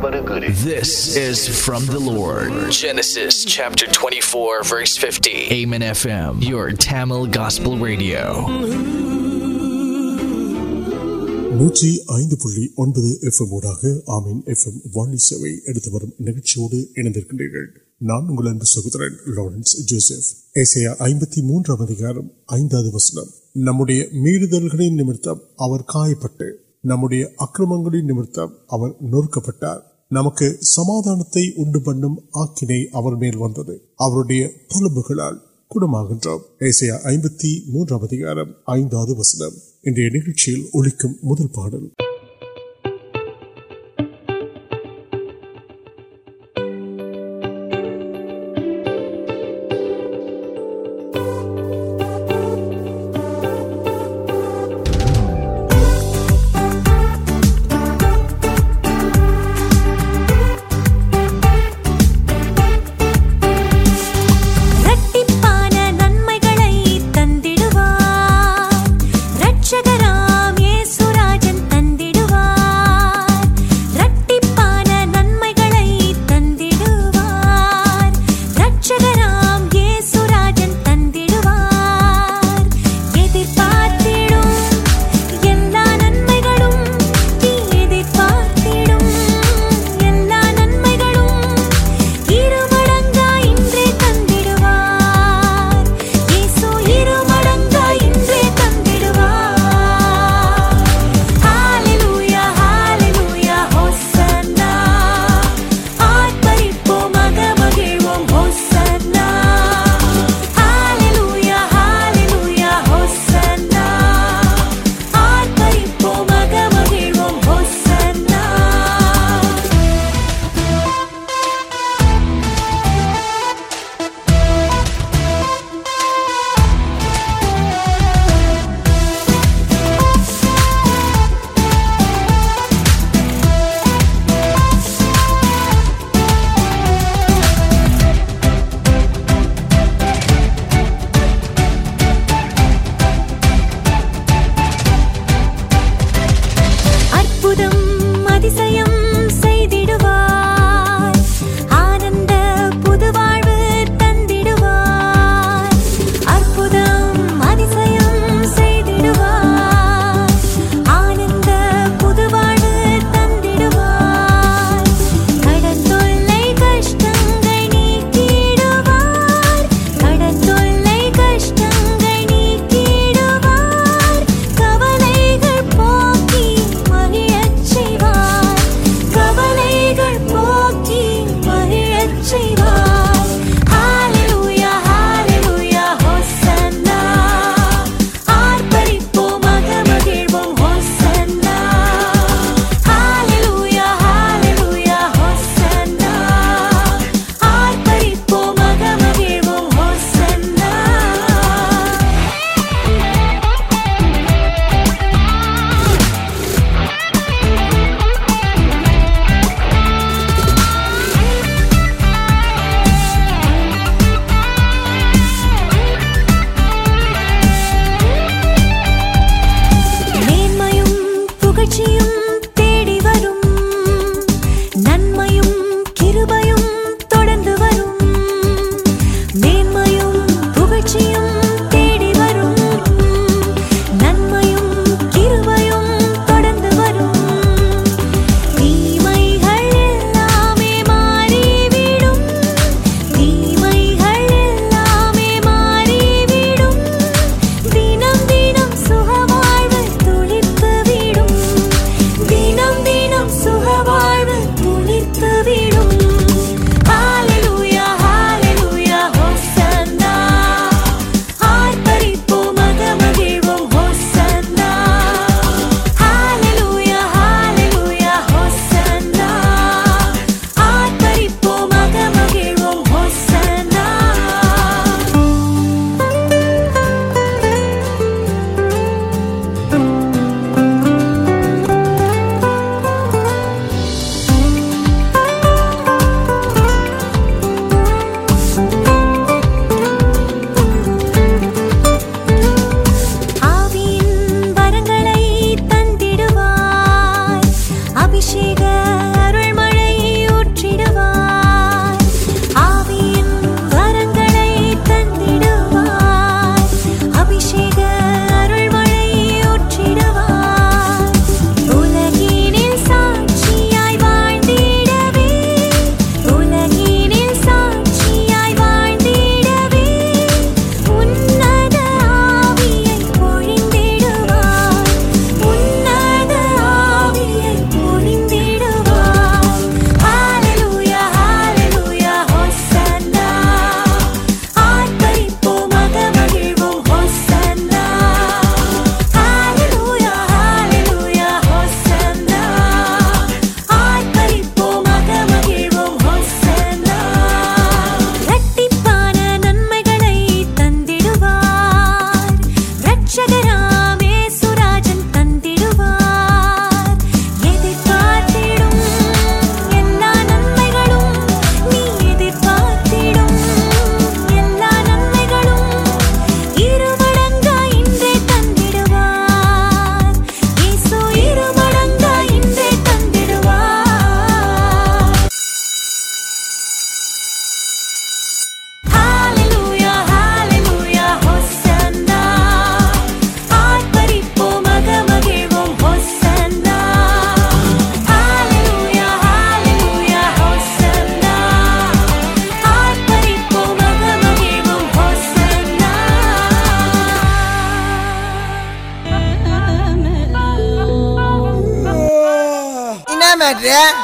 ناند سہدر موسم نمبر میری دل کے نمت نمرک پہ نمک سماد بنکیا موکار وسط انگیل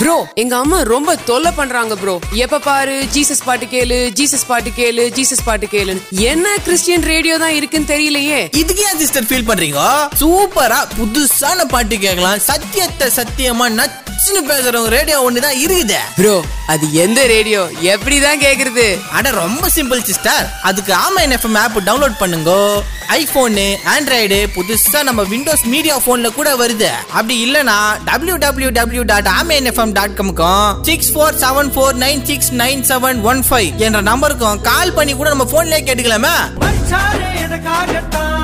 بروگ روپے تول پنر برو پاس வச்சுன்னு பேசுறவங்க ரேடியோ ஒண்ணு தான் இருக்குது ப்ரோ அது எந்த ரேடியோ எப்படிதான் கேக்குறது அட ரொம்ப சிம்பிள் சிஸ்டர் அதுக்கு ஆன்லைன் எஃப்எம் ஆப் டவுன்லோட் பண்ணுங்க ஐபோனு ஆண்ட்ராய்டு புதுசா நம்ம விண்டோஸ் மீடியா போன்ல கூட வருது அப்படி இல்லனா டபிள்யூ டபிள்யூ டபிள்யூ டாட் ஆமேன் எஃப்எம் டாட் காம்க்கும் six four seven four nine six nine seven one five என்ற நம்பருக்கும் கால் பண்ணி கூட நம்ம போன்லயே கேட்டுக்கலாமா காட்டான்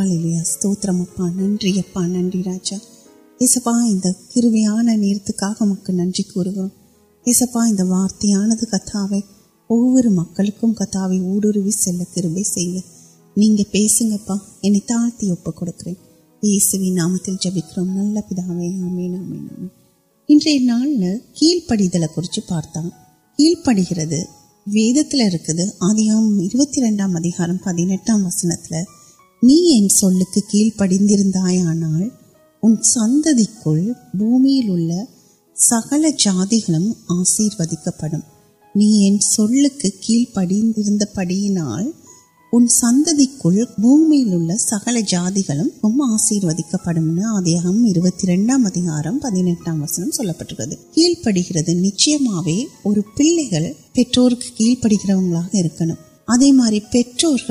وترمپ نن نن راجا اسن کو اسپایا کتہ وہکشم کتو وروی سل کھیل نہیں پیسے پاس کو نام ترک نل پیمین ان پارتہ کی پڑ گئے وید ترکی آدیم اروتر رنڈار پہنٹام وسنت نہیں ان سی پڑنا سندی کواد سند بومیل سکل جاد آشی پڑھتی رنڈار پہ نٹم وسنگ کیل پڑ گرد نیچے اور پہلے پٹ پڑ گا پچک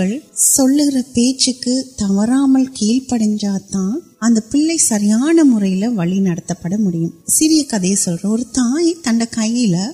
تیل پڑ جاتا اب پہ سیاان مرنت پڑھیں سر تائ ت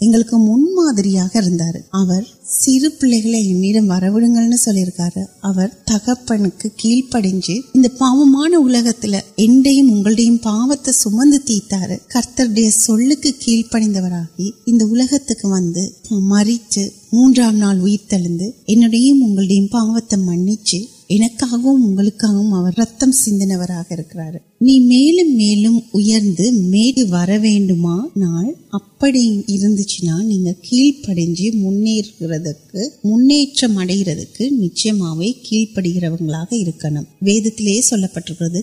وا تک پہل پڑ پاؤت اگتے سمندر تیتر کی پڑی و مریت موتیم اگر پاط من ری پڑھنے کے نچ پڑے گا وید تیار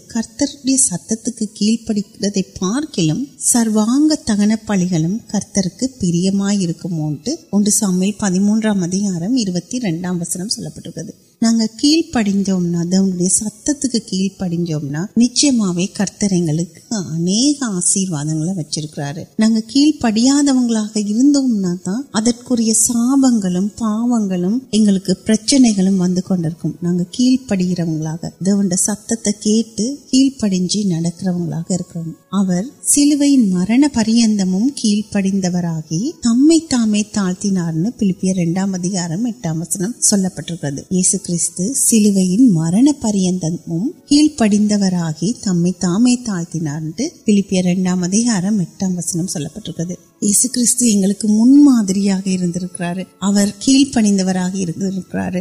کتنے ست پارک لوگ سروا تہ پڑ گئی کرتر پرنسام پہ موار پہ پڑا ستند نوتر آسرواد ویل پڑھا سا پاپ کیل پڑے گا دو ستکا مرن پریندوں کیل پڑی تمہیں تا پیپی رد پہ مر پریندری ویڈیو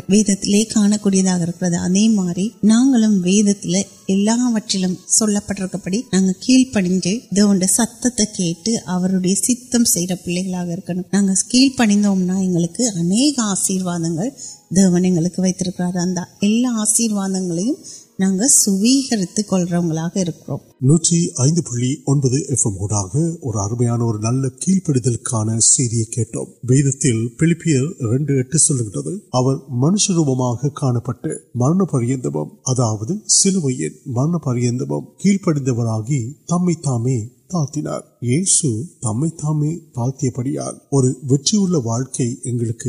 وید تم کی پڑے ستم پا کر آشیرواد سر پریندرام تا کہ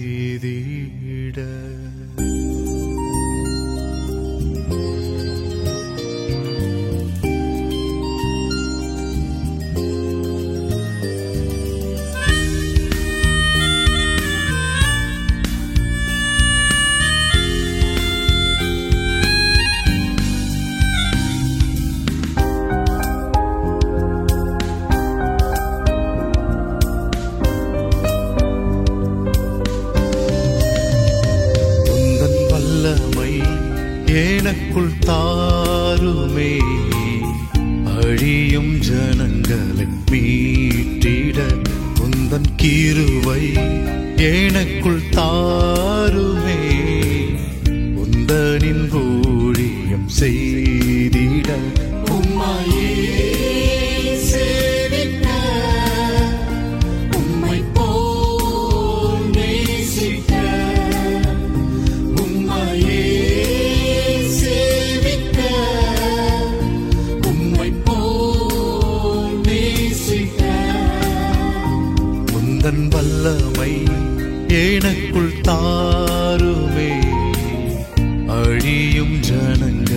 وے کو جنگ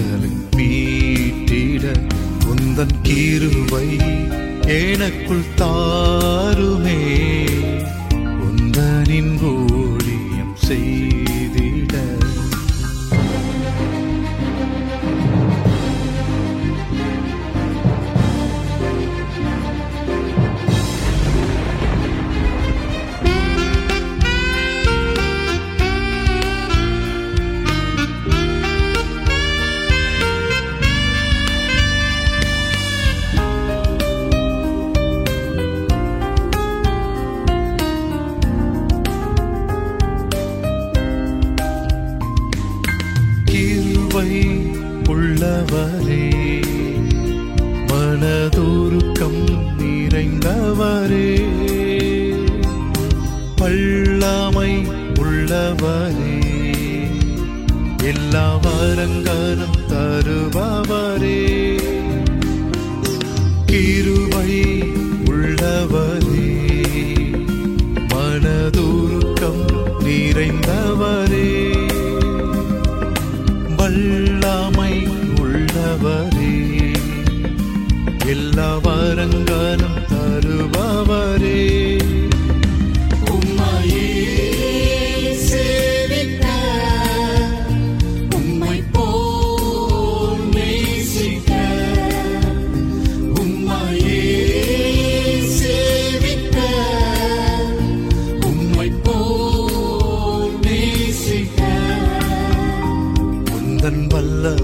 میٹ کو تارو مردک پلام تربر مر کنبل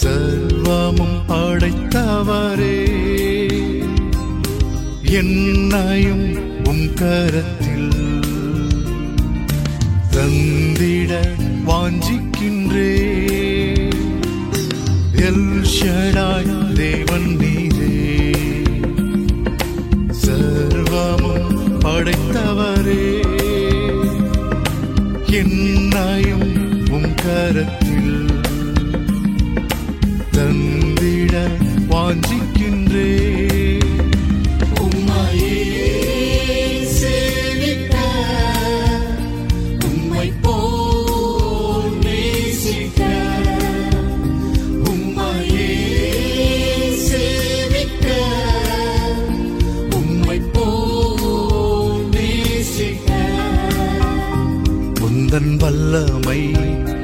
سرو پڑتا یوں مرض وے وندر تند ویسے امپور و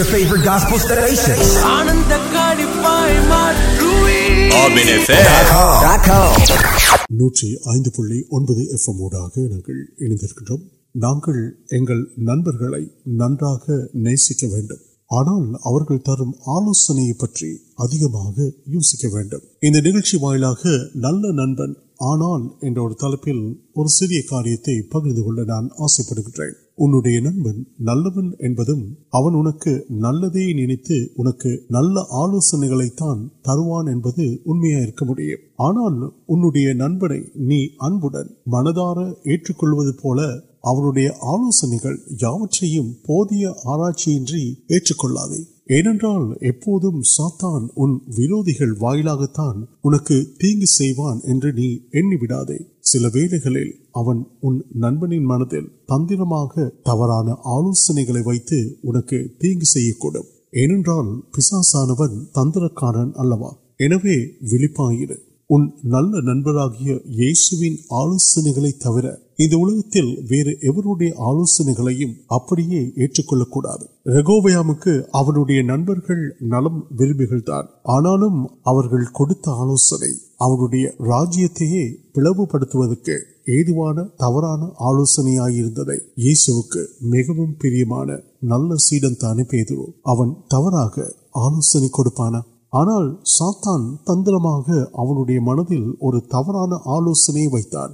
نیسک آنا تروس پہ یو سکو نلپی اور سیاتے پکرک آسے پڑے انڈیا ننبن نلون نو کو نل آلوتیں آنا نئے اب مندار ایچک آلو یا ساطان انو وائی لان ان تیوانے سنبن مندر تک آلوسان یس آلو تک ویلو ریام کو نبر نل ویب آنا کت آلو آلوان آنا سا تندرہ منتظر اور تبران آلوسن ورا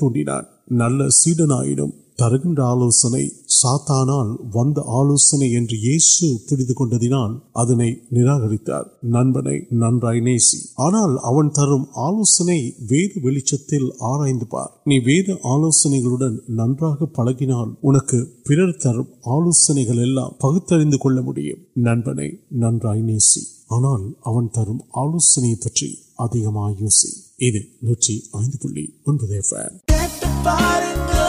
توڈن نل سیڈن پلو پڑھ میسر آلو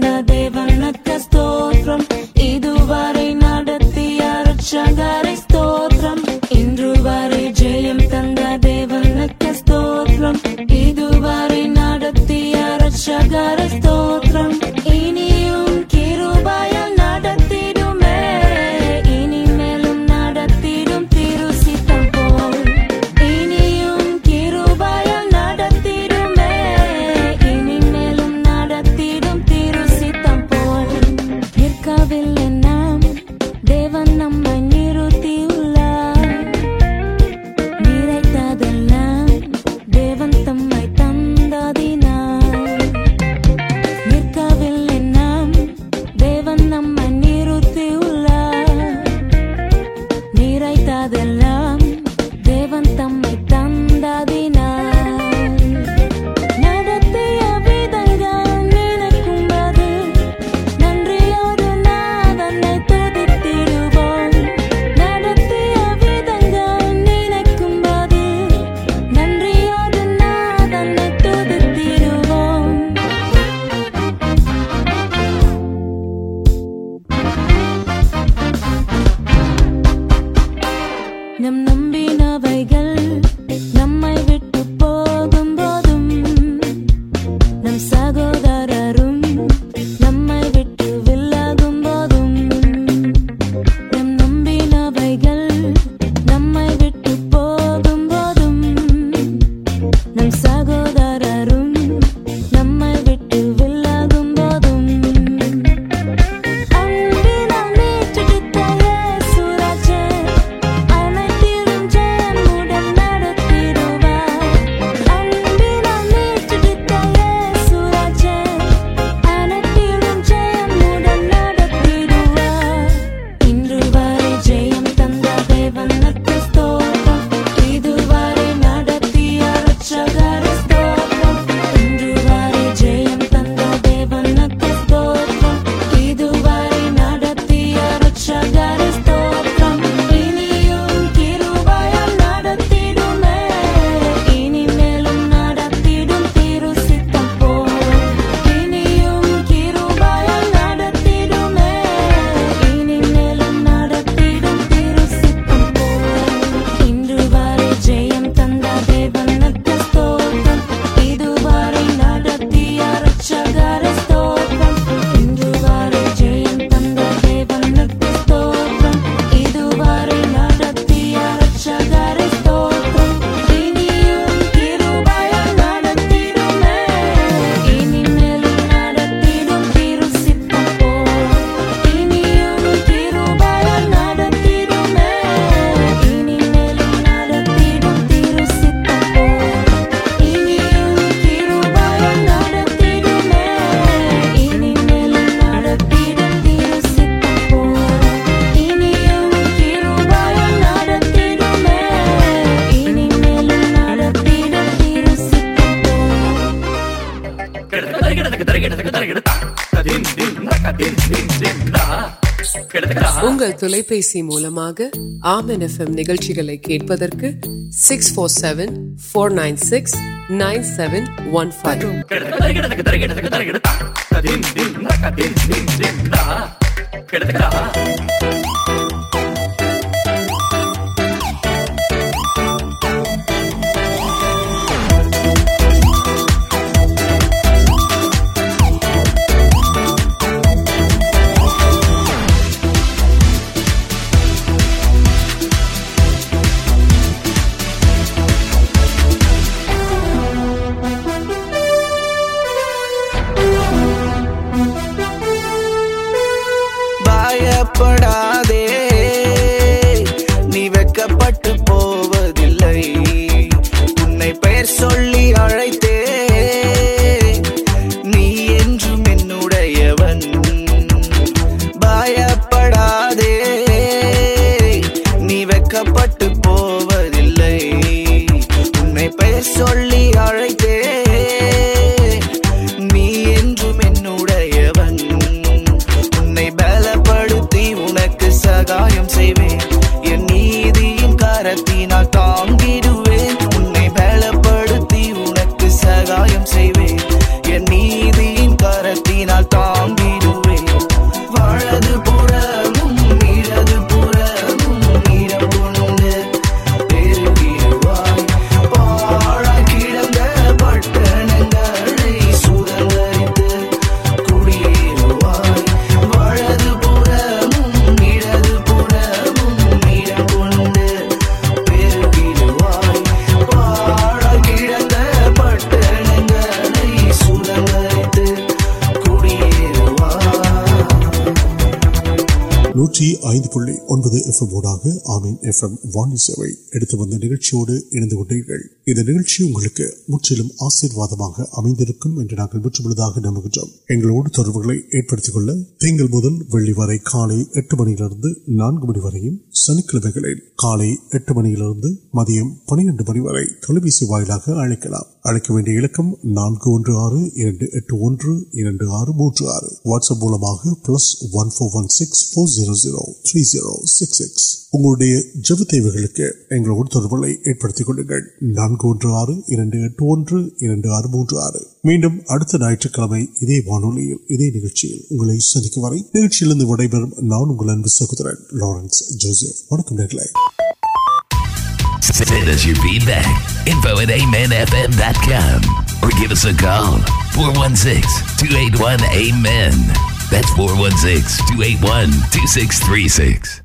مو ایم نکل پور سکس فور سو نائن سکس نائن سنو نمبر وا مجھے منی سنکڑ پنپس من سکس میڈم کڑھائی سنکر ناندر வணக்கம் நெக்லை Send us your feedback. Info at amenfm.com or give us a call 416 281 Amen. That's 416 281 2636.